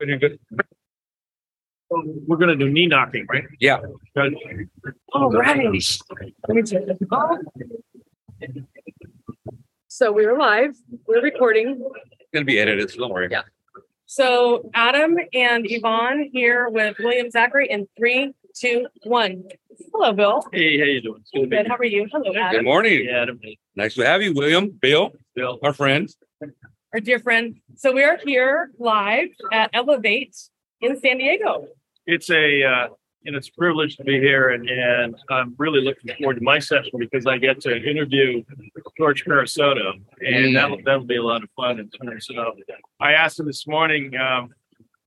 Pretty good. We're gonna do knee knocking, right? Yeah. All right. Let me check this. So we're live, we're recording. It's gonna be edited, so don't worry. Yeah. So Adam and Yvonne here with William Zachry in three, two, one. Hello, Bill. Hey, how you doing? Good Good. How are you? Hello, Adam. Good morning. here. Adam. Nice to have you, William, Bill, Bill. our friends. Our dear friend. So we are here live at Elevate in San Diego. It's a, uh, and it's a privilege to be here and, and I'm really looking forward to my session because I get to interview George Parisotto and that'll, that'll be a lot of fun in terms of, I asked him this morning, um,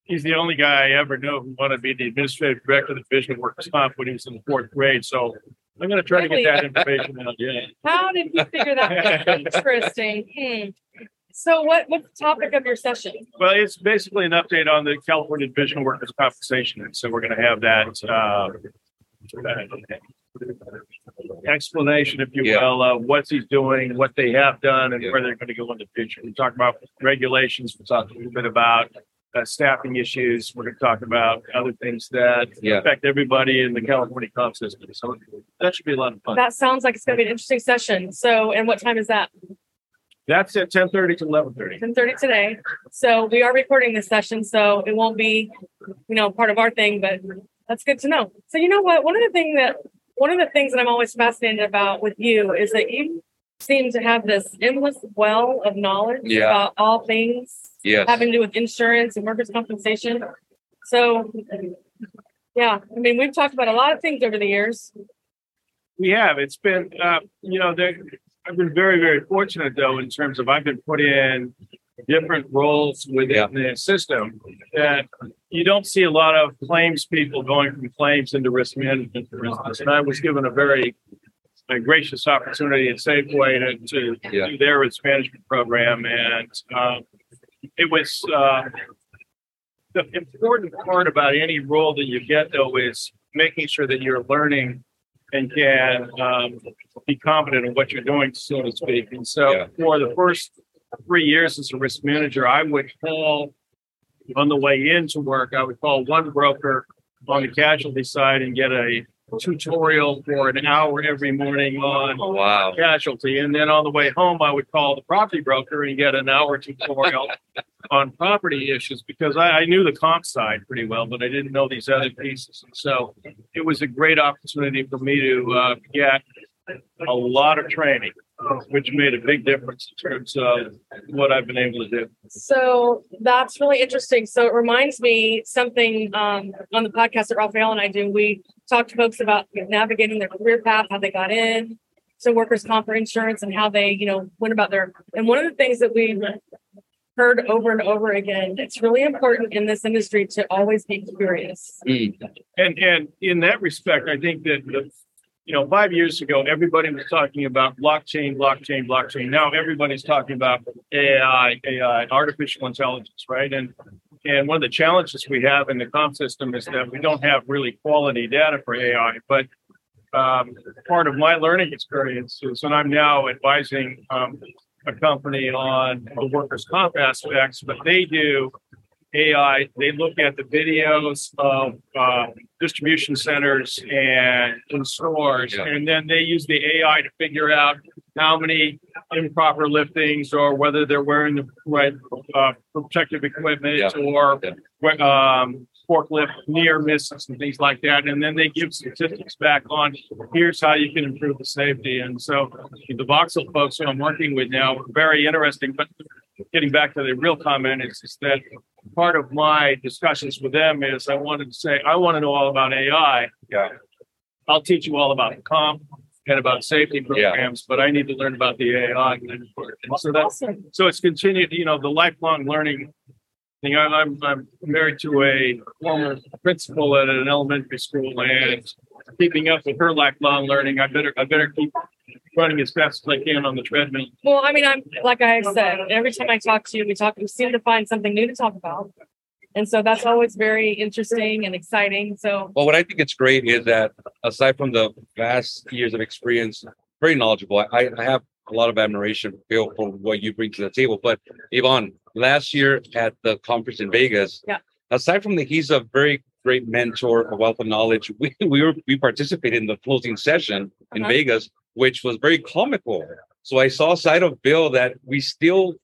he's the only guy I ever know who wanted to be the administrative director of the Division of Workers' Comp when he was in the fourth grade. So I'm going to try to get that information out. Yeah. How did you figure that? out? Interesting. Hmm. So what, what's the topic of your session? Well, it's basically an update on the California Division of Workers' Compensation. And so we're going to have that, uh, explanation, if you Yeah. will, of what he's doing, what they have done, and Yeah. where they're going to go in the future. We talk about regulations. We talk a little bit about uh, staffing issues. We're going to talk about other things that Yeah. affect everybody in the California comp system. So that should be a lot of fun. That sounds like it's going to be an interesting session. So, and what time is that? That's at ten thirty to eleven thirty. ten thirty today. So we are recording this session, so it won't be, you know, part of our thing, but that's good to know. So you know what? One of the things that one of the things that I'm always fascinated about with you is that you seem to have this endless well of knowledge Yeah. about all things Yes. having to do with insurance and workers' compensation. So yeah, I mean, we've talked about a lot of things over the years. We have. It's been, uh, you know, there, I've been very, very fortunate though, in terms of I've been put in different roles within the system that you don't see a lot of claims people going from claims into risk management, for instance. And I was given a very a gracious opportunity at Safeway to, to Yeah. do their risk management program. And, um, it was, uh, the important part about any role that you get though is making sure that you're learning and can um, be confident in what you're doing, so to speak. And so Yeah. for the first three years as a risk manager, I would call on the way into work, I would call one broker on the casualty side and get a tutorial for an hour every morning on Wow. casualty. And then on the way home, I would call the property broker and get an hour tutorial on property issues because I, I knew the comp side pretty well, but I didn't know these other pieces. And so it was a great opportunity for me to uh, get a lot of training, which made a big difference in terms of what I've been able to do. So that's really interesting. So it reminds me something um, on the podcast that Rafael and I do. We talk to folks about navigating their career path, how they got in, so workers' comp insurance, and how they, you know, went about their. And one of the things that we've heard over and over again, it's really important in this industry to always be curious. And and in that respect, I think that the, you know, five years ago, everybody was talking about blockchain, blockchain, blockchain. Now everybody's talking about AI, AI, artificial intelligence, right? And and one of the challenges we have in the comp system is that we don't have really quality data for AI. But um, part of my learning experience is, and I'm now advising um, a company on the workers' comp aspects, but they do AI. They look at the videos of uh, distribution centers and in stores, Yeah. and then they use the AI to figure out how many improper liftings or whether they're wearing the right uh, protective equipment Yeah. or Yeah. um, forklift near misses and things like that. And then they give statistics back on here's how you can improve the safety. And so the Voxel folks who I'm working with now are very interesting. But getting back to the real comment is, is that part of my discussions with them is I wanted to say, I want to know all about AI. Yeah. I'll teach you all about the comp and about safety programs, but I need to learn about the AI. And so that's Awesome. so it's continued, you know, the lifelong learning thing. I'm, I'm, I'm married to a former principal at an elementary school and keeping up with her lifelong learning, I better, I better keep running as fast as I can on the treadmill. Well, I mean, I'm like I said, every time I talk to you, we talk, we seem to find something new to talk about. And so that's always very interesting and exciting. So Well, what I think it's great is that aside from the vast years of experience, very knowledgeable. I, I have a lot of admiration, Bill, for what you bring to the table. But Yvonne, last year at the conference in Vegas, Yeah. aside from that, he's a very great mentor, a wealth of knowledge. We we were we participated in the closing session in Uh-huh. Vegas, which was very comical. So I saw a side of Bill that we still,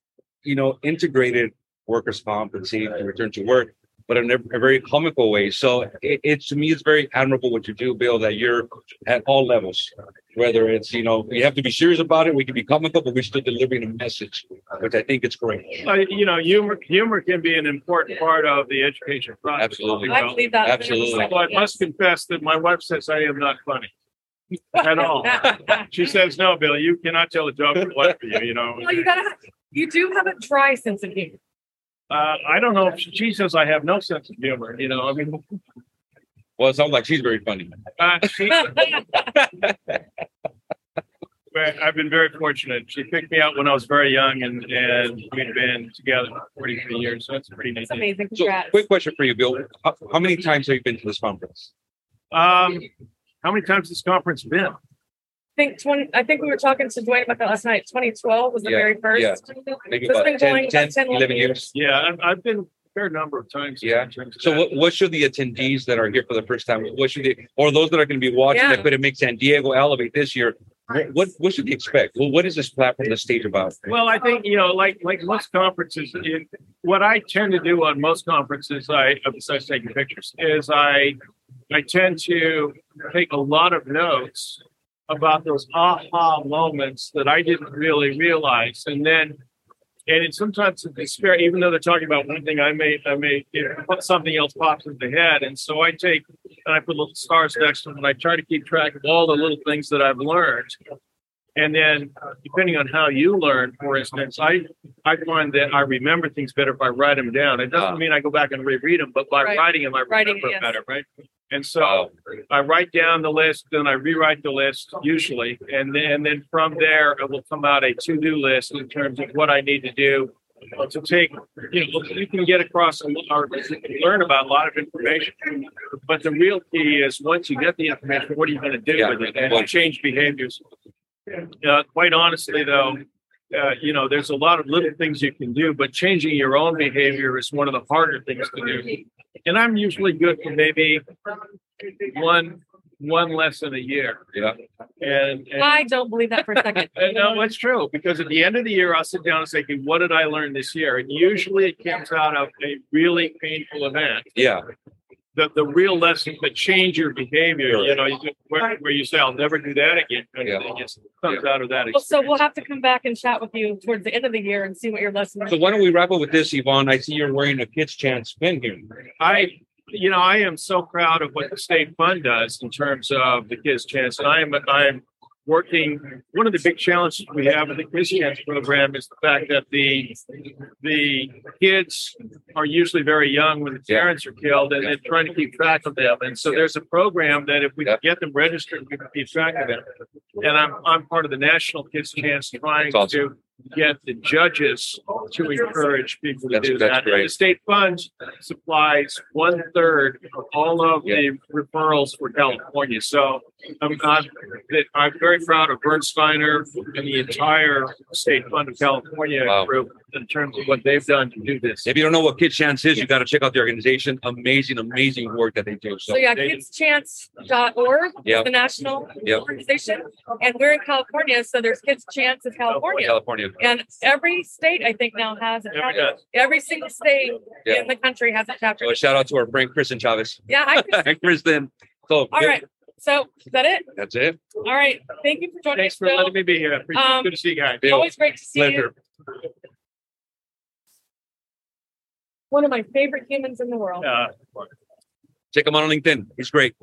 you know, integrated workers' comp and safety, return to work, but in a, a very comical way. So it, it to me, it's very admirable what you do, Bill. That you're at all levels, whether it's you know you have to be serious about it. We can be comical, but we're still delivering a message, which I think it's great. Uh, you know, humor humor can be an important part of the education process. Absolutely. you I believe that. Absolutely. So I must confess that my wife says I am not funny at all. She says, "No, Bill, you cannot tell a joke that works for you." You know, Well, you gotta, you do have a dry sense of humor. uh, I don't know if she, she says I have no sense of humor. You know, I mean, Well, it sounds like she's very funny. uh, she, But I've been very fortunate. She picked me out when I was very young, and and we've been together for 43 years. So that's pretty neat. It's amazing. So, quick question for you, Bill. How, how many times have you been to this conference? Um, how many times has this conference been? I think twenty, I think we were talking to Duane about that last night. Twenty twelve was the Yeah, very first. yeah. So Maybe it's about been 10, going 10, about 10, 11 years. Yeah, I've, I've been a fair number of times. Yeah. in terms of So what, what should the attendees that are here for the first time, what should they, or those that are going to be watching Yeah. that couldn't make San Diego elevate this year, what- what, should we expect? Well, what is this platform, the stage about? Well, I think you know, like like most conferences, what I tend to do on most conferences, I besides taking pictures, is I I tend to take a lot of notes about those aha moments that I didn't really realize, and then and it's sometimes in despair, even though they're talking about one thing, I may I may something else pops into the head, and so I take and I put little stars next to them, and I try to keep track of all the little things that I've learned. And then, depending on how you learn, for instance, I I find that I remember things better if I write them down. It Ah. doesn't mean I go back and reread them, but by Right. writing them, I Writing, remember yes. better, right? And so Wow. I write down the list, then I rewrite the list usually, and then and then from there it will come out a to-do list in terms of what I need to do to take. You know, you can get across a lo- or learn about a lot of information, but the real key is once you get the information, what are you going to do Yeah. with it and change behaviors. Uh, quite honestly, though, uh, you know, there's a lot of little things you can do, but changing your own behavior is one of the harder things to do. And I'm usually good for maybe one one lesson a year. Yeah. And, and I don't believe that for a second. no, it's true because at the end of the year, I'll sit down and say, okay, what did I learn this year? And usually it comes out of a really painful event. Yeah. The, the real lesson that change your behavior, you know, you do- where, where you say, I'll never do that again. kind Yeah. thing. It comes out of that. Well, so we'll have to come back and chat with you towards the end of the year and see what your lesson is. So why don't we wrap up with this, Yvonne? I see you're wearing a Kids Chance pin here. I, you know, I am so proud of what the state fund does in terms of the Kids Chance. And I am, I am working, one of the big challenges we have with the Kids Chance program is the fact that the, the kids are usually very young when the parents are killed and they're trying to keep track of them. And so there's a program that if we get them registered, we can keep track of them. And I'm, I'm part of the National Kids Chance trying awesome. to get the judges to encourage people to That's- do that's that. And the state fund supplies one third of all of the referrals for California. So I'm, I'm, that- I'm very proud of Bert Steiner and the entire state fund of California Wow. group in terms of what they've done to do this. If you don't know what Kids Chance is, you got to check out the organization. Amazing, amazing work that they do. So So yeah, they- kidschance.org Yeah. is the national Yep. organization. And we're in California, so there's Kids Chance in California. California. And every state, I think, now has it. Every chapter. Every single state Yeah. in the country has a chapter. So a shout out to our friend Kristen Chavez. Yeah, I can- Kristen. So all right. So is that it? that's it. All right. Thank you for joining Thanks us, for Bill. letting me be here. I appreciate it. Um, Good to see you guys. Bill, Always great to see you. One of my favorite humans in the world. Uh, Check him out on LinkedIn. He's great.